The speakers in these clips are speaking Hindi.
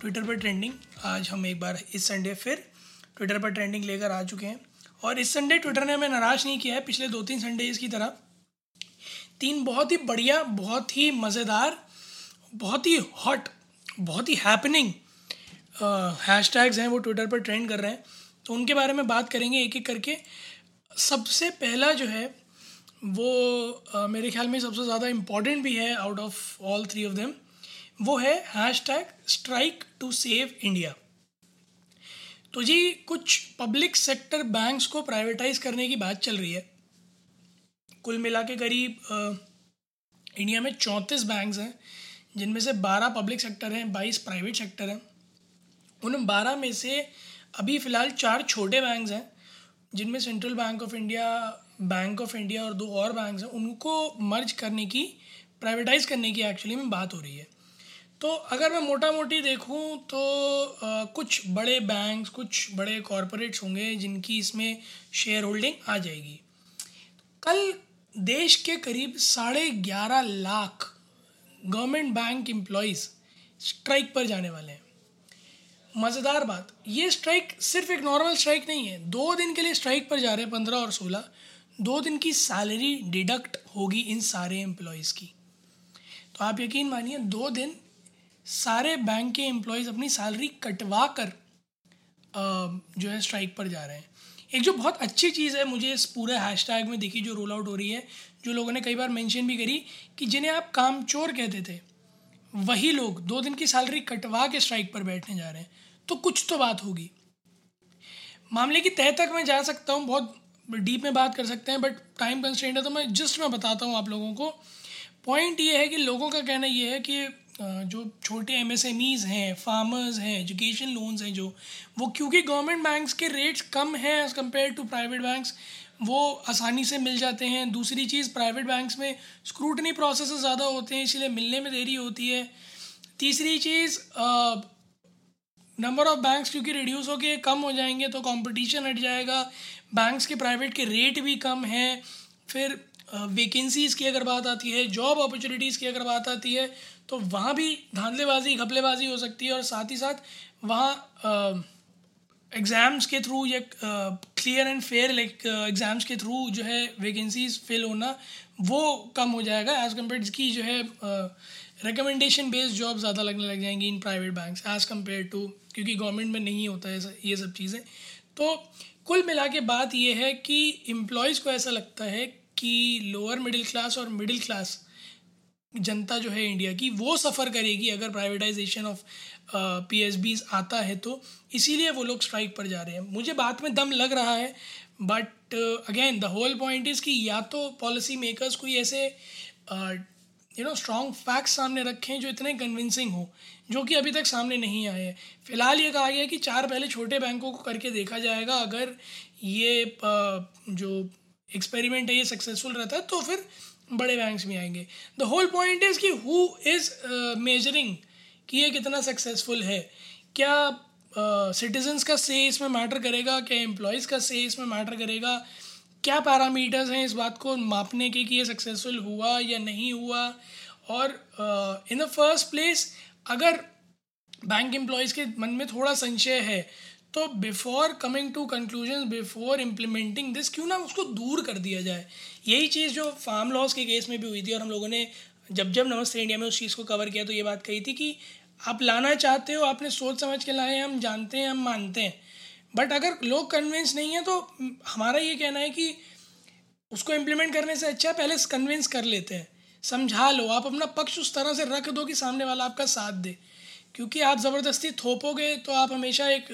ट्विटर पर ट्रेंडिंग आज हम एक बार इस संडे फिर ट्विटर पर ट्रेंडिंग लेकर आ चुके हैं। और इस संडे ट्विटर ने हमें नाराज़ नहीं किया है पिछले दो तीन संडे की तरह। तीन बहुत ही बढ़िया बहुत ही मज़ेदार बहुत ही हॉट बहुत ही हैपनिंग हैश टैग्स हैं वो ट्विटर पर ट्रेंड कर रहे हैं। तो उनके बारे में बात करेंगे एक एक करके। सबसे पहला जो है वो uh, मेरे ख्याल में सबसे ज़्यादा इंपॉर्टेंट भी है out of all three of them वो है hashtag strike to save India तो जी, कुछ पब्लिक सेक्टर बैंक्स को प्राइवेटाइज करने की बात चल रही है। कुल मिला के करीब इंडिया में चौंतीस बैंक्स हैं, जिनमें से बारह पब्लिक सेक्टर हैं, बाईस प्राइवेट सेक्टर हैं। उन बारह में से अभी फ़िलहाल चार छोटे बैंक्स हैं, जिनमें central bank of India bank of India और दो और बैंक्स हैं। उनको मर्ज करने की प्राइवेटाइज करने की एक्चुअली में बात हो रही है। तो अगर मैं मोटा मोटी देखूँ तो आ, कुछ बड़े बैंक्स कुछ बड़े कॉरपोरेट्स होंगे जिनकी इसमें शेयर होल्डिंग आ जाएगी। कल देश के करीब साढ़े ग्यारह lakh government bank employees strike पर जाने वाले हैं। मज़ेदार बात ये स्ट्राइक सिर्फ़ एक नॉर्मल स्ट्राइक नहीं है। दो दिन के लिए स्ट्राइक पर जा रहे हैं पंद्रह और सोलह। दो दिन की सैलरी डिडक्ट होगी इन सारे एम्प्लॉयज़ की। तो आप यकीन मानिए दो दिन सारे बैंक के एम्प्लॉयज़ अपनी सैलरी कटवा कर जो है स्ट्राइक पर जा रहे हैं। एक जो बहुत अच्छी चीज़ है, मुझे इस पूरे हैशटैग में देखी जो रोल आउट हो रही है, जो लोगों ने कई बार मेंशन भी करी, कि जिन्हें आप काम चोर कहते थे, वही लोग दो दिन की सैलरी कटवा के स्ट्राइक पर बैठने जा रहे हैं। तो कुछ तो बात होगी। मामले की तह तक मैं जा सकता हूँ, बहुत डीप में बात कर सकते हैं बट टाइम कंस्टेंट है तो मैं जस्ट मैं बताता हूँ आप लोगों को। पॉइंट ये है कि लोगों का कहना ये है कि जो छोटे एम एस एम ईज़ हैं फार्मर्स हैं एजुकेशन लोन्स हैं जो, वो क्योंकि गवर्नमेंट बैंक्स के रेट्स कम हैं as compare to private banks वो आसानी से मिल जाते हैं। दूसरी चीज़ प्राइवेट बैंक्स में स्क्रूटनी प्रोसेस ज़्यादा होते हैं, इसीलिए मिलने में देरी होती है। तीसरी चीज़ नंबर ऑफ़ बैंक्स क्योंकि रिड्यूस हो होके कम हो जाएँगे तो कंपटीशन हट जाएगा बैंक्स के प्राइवेट के रेट भी कम हैं। फिर वैकेंसीज़ की अगर बात आती है जॉब अपॉर्चुनिटीज़ की अगर बात आती है तो वहाँ भी धांधलेबाजी, घपलेबाजी हो सकती है और साथ ही साथ वहाँ एग्ज़ाम्स के थ्रू या clear and fair like exams के थ्रू जो है वैकेंसीज फिल होना, वो कम हो जाएगा एज़ कंपेयर की जो है रिकमेंडेशन बेस्ड जॉब ज़्यादा लगने लग जाएँगी in private banks as compare to क्योंकि गवर्नमेंट में नहीं होता है ये सब चीज़ें। तो कुल मिला के बात ये है कि एम्प्लॉयज़ को ऐसा लगता है कि लोअर मिडिल क्लास और मिडिल क्लास जनता जो है इंडिया की वो सफ़र करेगी अगर प्राइवेटाइजेशन ऑफ़ पी एस बीज आता है तो। इसीलिए वो लोग स्ट्राइक पर जा रहे हैं। मुझे बात में दम लग रहा है but again the whole point is कि या तो पॉलिसी मेकर्स कोई ऐसे यू नो स्ट्रॉन्ग फैक्ट्स सामने रखें जो इतने कन्विंसिंग हो जो कि अभी तक सामने नहीं आए हैं। फ़िलहाल ये कहा गया है कि चार पहले छोटे बैंकों को करके देखा जाएगा। अगर ये uh, जो एक्सपेरिमेंट है ये सक्सेसफुल रहता है तो फिर बड़े बैंक्स में आएँगे। द होल पॉइंट इज़ कि हु इज़ मेजरिंग कि ये कितना सक्सेसफुल है। क्या सिटीजन्स uh, का से इसमें मैटर करेगा? क्या एम्प्लॉयज़ का से इसमें मैटर करेगा? क्या पैरामीटर्स हैं इस बात को मापने के कि ये सक्सेसफुल हुआ या नहीं हुआ? और इन द फ़र्स्ट प्लेस अगर बैंक एम्प्लॉयज़ के मन में थोड़ा संशय है तो before coming to conclusion before implementing this क्यों ना उसको दूर कर दिया जाए? यही चीज़ जो फार्म लॉस के केस में भी हुई थी और हम लोगों ने जब जब नमस्ते इंडिया में उस चीज़ को कवर किया तो ये बात कही थी कि आप लाना चाहते हो, आपने सोच समझ के लाए हम जानते हैं, हम मानते हैं। बट अगर लोग कन्विंस नहीं है तो हमारा ये कहना है कि उसको इम्प्लीमेंट करने से अच्छा पहले कन्विंस कर लेते हैं। समझा लो, आप अपना पक्ष उस तरह से रख दो कि सामने वाला आपका साथ दे। क्योंकि आप ज़बरदस्ती थोपोगे तो आप हमेशा एक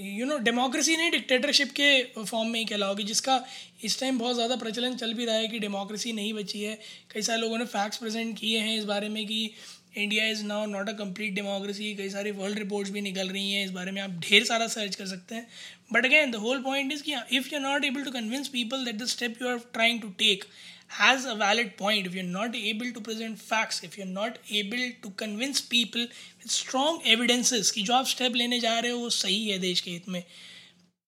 यू नो डेमोक्रेसी नहीं डिक्टेटरशिप के फॉर्म में ही कहलाओगे, जिसका इस टाइम बहुत ज़्यादा प्रचलन चल भी रहा है कि डेमोक्रेसी नहीं बची है। कई सारे लोगों ने फैक्ट्स प्रेजेंट किए हैं इस बारे में कि India is now not a complete democracy कई सारी वर्ल्ड रिपोर्ट्स भी निकल रही हैं इस बारे में। आप ढेर सारा सर्च कर सकते हैं। But again the whole point is कि if you are not able to convince people that the step you are trying to take has a valid point, if you're not able to present facts, if you're not able to convince people with strong evidences कि जो आप स्टेप लेने जा रहे हो, वो सही है देश के हित में।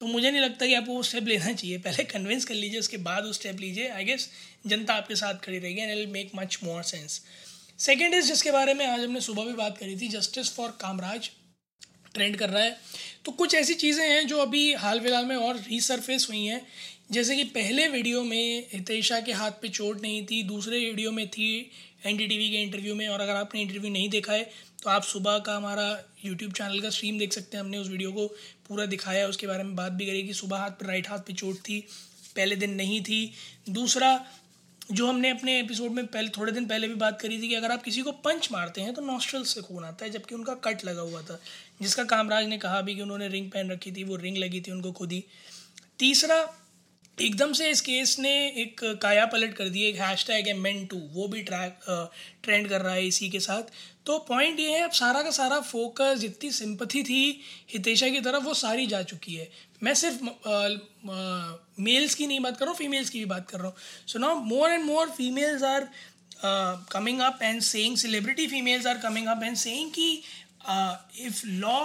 तो मुझे नहीं लगता कि आपको वो स्टेप लेना चाहिए। पहले कन्विंस कर लीजिए, उसके बाद वो स्टेप लीजिए। आई गेस जनता आपके साथ खड़ी रहेगी and will make much more sense second is जिसके बारे में आज हमने सुबह भी बात करी थी जस्टिस फॉर कामराज। ट्रेंड कर रहा है। तो कुछ ऐसी चीज़ें हैं जो अभी हाल फ़िलहाल में और रीसरफेस हुई हैं। जैसे कि पहले वीडियो में हितेशा के हाथ पे चोट नहीं थी, दूसरे वीडियो में थी एनडीटीवी के इंटरव्यू में, और अगर आपने इंटरव्यू नहीं देखा है तो आप सुबह का हमारा यूट्यूब चैनल का स्ट्रीम देख सकते हैं। हमने उस वीडियो को पूरा दिखाया, उसके बारे में बात भी करी कि सुबह हाथ पर राइट हाथ पे चोट थी, पहले दिन नहीं थी। दूसरा, जो हमने अपने एपिसोड में पहले, थोड़े दिन पहले भी बात करी थी कि अगर आप किसी को पंच मारते हैं तो नॉस्ट्रल से खून आता है, जबकि उनका कट लगा हुआ था, जिसका कामराज ने कहा भी कि उन्होंने रिंग पहन रखी थी, वो रिंग लगी थी उनको खुद ही। तीसरा एकदम से इस केस ने एक काया पलट कर दी, एक हैश टैग है मेन टू वो भी ट्रैक ट्रेंड कर रहा है इसी के साथ। तो पॉइंट ये है, अब सारा का सारा फोकस जितनी सिंपथी थी हितेशा की तरफ़, वो सारी जा चुकी है। मैं सिर्फ़ मेल्स की नहीं बात कर रहा हूँ फीमेल्स की भी बात कर रहा हूँ। So now more and more females are coming up and saying celebrity females are coming up and saying कि if law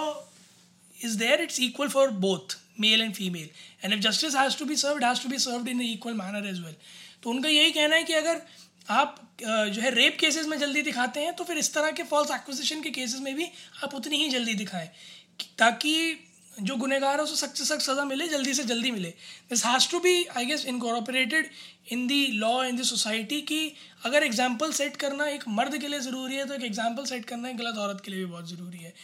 is there it's equal for both male and female and if justice has to be served has to be served in equal manner as well तो उनका यही कहना है कि अगर आप जो है रेप केसेस में जल्दी दिखाते हैं तो फिर इस तरह के फॉल्स एक्विजिशन के केसेस में भी आप उतनी ही जल्दी दिखाएँ। ताकि जो गुनहगार है उसे सख्त से सख्त सज़ा मिले, जल्दी से जल्दी मिले। This has to be I guess incorporated in the law in the society की अगर एग्ज़ाम्पल सेट करना एक मर्द के लिए ज़रूरी है तो एक एग्ज़ाम्पल सेट करना एक गलत औरत के लिए भी बहुत ज़रूरी है।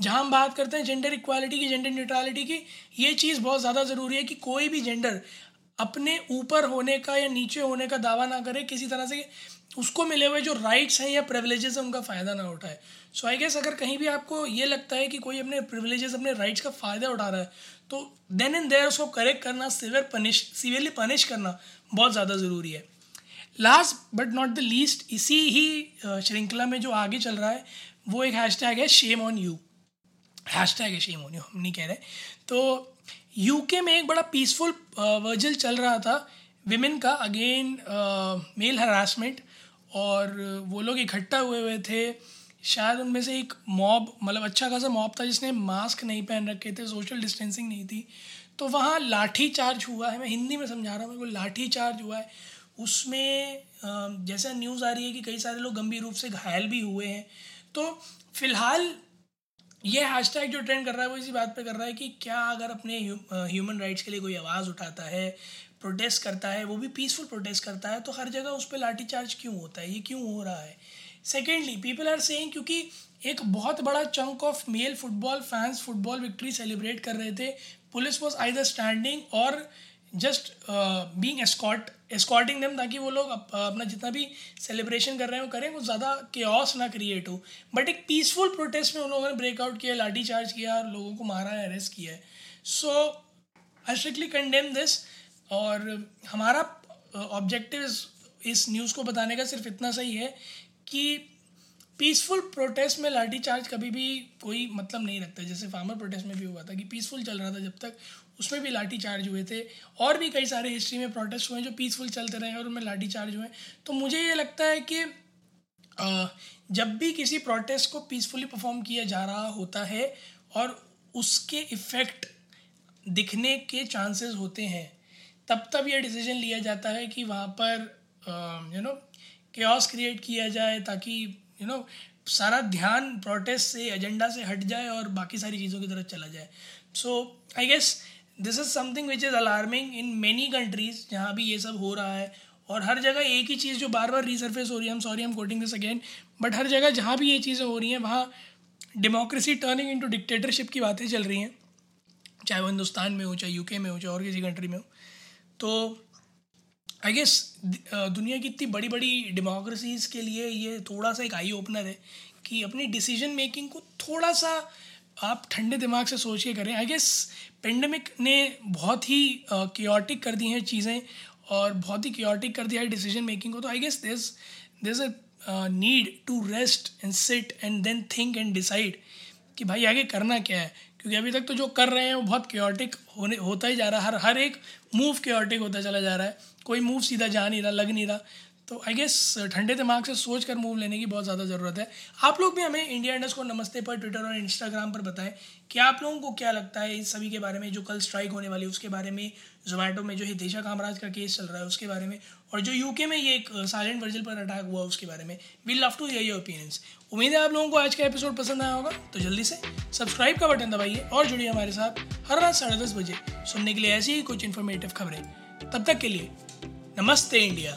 जहाँ हम बात करते हैं जेंडर इक्वालिटी की जेंडर न्यूट्रलिटी की, ये चीज़ बहुत ज़्यादा ज़रूरी है कि कोई भी जेंडर अपने ऊपर होने का या नीचे होने का दावा ना करे, किसी तरह से उसको मिले हुए जो राइट्स हैं या प्रिवलेजेस हैं, उनका फ़ायदा ना उठाए। सो आई गेस अगर कहीं भी आपको ये लगता है कि कोई अपने प्रिवलेजेस अपने राइट्स का फ़ायदा उठा रहा है तो देन एंड देयर उसको करेक्ट करना सिवियर पनिश सिवियरली पनिश करना बहुत ज़्यादा ज़रूरी है। Last but not the least इसी ही श्रृंखला में जो आगे चल रहा है, वो एक हैशटैग है shame on you hash tag है शेम हम नहीं कह रहे। तो यूके में एक बड़ा पीसफुल वर्जल चल रहा था विमेन का अगेन मेल हरासमेंट और वो लोग इकट्ठा हुए हुए थे। शायद उनमें से एक मॉब मतलब अच्छा खासा मॉब था जिसने मास्क नहीं पहन रखे थे सोशल डिस्टेंसिंग नहीं थी। तो वहाँ लाठी चार्ज हुआ है, मैं हिंदी में समझा रहा हूँ मेरे को लाठी चार्ज हुआ है। उसमें जैसा न्यूज़ आ रही है कि कई सारे लोग गंभीर रूप से घायल भी हुए हैं। तो फ़िलहाल ये हैशटैग जो ट्रेंड कर रहा है, वो इसी बात पे कर रहा है कि क्या अगर अपने ह्यूमन राइट्स के लिए कोई आवाज़ उठाता है प्रोटेस्ट करता है, वो भी पीसफुल प्रोटेस्ट करता है तो हर जगह उस पर लाठीचार्ज क्यों होता है? ये क्यों हो रहा है? सेकेंडली पीपल आर सेइंग क्योंकि एक बहुत बड़ा chunk of male football fans football victory celebrate कर रहे थे, पुलिस वॉज़ आई स्टैंडिंग और just being escort escorting them ताकि वो लोग अप, अपना जितना भी सेलिब्रेशन कर रहे हैं वो करें वो ज़्यादा केस ना क्रिएट हो। बट एक पीसफुल प्रोटेस्ट में उन लोगों ने ब्रेकआउट किया लाठी चार्ज किया और लोगों को मारा है अरेस्ट किया है। So I strictly condemn this और हमारा ऑब्जेक्टिव इस न्यूज़ को बताने का सिर्फ़ इतना सही है कि पीसफुल प्रोटेस्ट में लाठी चार्ज कभी भी कोई मतलब नहीं रखता। जैसे फार्मर प्रोटेस्ट में भी हुआ था कि पीसफुल चल रहा था जब तक उसमें भी लाठी चार्ज हुए थे। और भी कई सारे हिस्ट्री में प्रोटेस्ट हुए जो पीसफुल चलते रहे और उनमें लाठी चार्ज हुए तो मुझे ये लगता है कि जब भी किसी प्रोटेस्ट को पीसफुली परफॉर्म किया जा रहा होता है और उसके इफ़ेक्ट दिखने के चांसेस होते हैं, तब तब ये डिसीज़न लिया जाता है कि वहाँ पर यू नो केस क्रिएट किया जाए ताकि यू नो सारा ध्यान प्रोटेस्ट से एजेंडा से हट जाए और बाकी सारी चीज़ों की तरफ़ चला जाए। So I guess this is something which is alarming in many countries जहाँ भी ये सब हो रहा है। और हर जगह एक ही चीज़ जो बार बार रीसरफेस हो रही है हम सॉरी हम कोटिंग दिस अगेन बट हर जगह जहाँ भी ये चीज़ें हो रही हैं, वहाँ डेमोक्रेसी टर्निंग इनटू डिक्टेटरशिप की बातें चल रही हैं। चाहे वो हिंदुस्तान में हो, चाहे यूके में हो, चाहे और किसी कंट्री में हो। तो आई गेस दुनिया की इतनी बड़ी बड़ी डेमोक्रेसीज़ के लिए ये थोड़ा सा एक आई ओपनर है कि अपनी डिसीज़न मेकिंग को थोड़ा सा आप ठंडे दिमाग से सोच के करें। आई गेस पेंडेमिक ने बहुत ही क्योटिक uh, कर दी हैं चीज़ें और बहुत ही क्योटिक कर दिया है डिसीज़न मेकिंग को। तो I guess this this a need to rest and sit and then think and decide कि भाई आगे करना क्या है? क्योंकि अभी तक तो जो कर रहे हैं वो बहुत क्योटिक होने होता ही जा रहा है। हर हर एक मूव क्योटिक होता चला जा रहा है। कोई मूव सीधा जा नहीं रहा लग नहीं रहा। तो आई गेस ठंडे दिमाग से सोच कर मूव लेने की बहुत ज़्यादा ज़रूरत है। आप लोग भी हमें इंडिया इंडस्ट को नमस्ते पर ट्विटर और इंस्टाग्राम पर बताएँ कि आप लोगों को क्या लगता है इस सभी के बारे में जो कल स्ट्राइक होने वाली है, उसके बारे में जोमेटो में जो हितेशा कामराज का केस चल रहा है, उसके बारे में, और जो यूके में ये एक साइलेंट वर्जल पर अटैक हुआ उसके बारे में। We love to hear your opinions उम्मीद है आप लोगों को आज का एपिसोड पसंद आया होगा तो जल्दी से सब्सक्राइब का बटन दबाइए और जुड़िए हमारे साथ हर रात साढ़े दस बजे। सुनने के लिए ऐसी ही कुछ इन्फॉर्मेटिव खबरें। तब तक के लिए, नमस्ते इंडिया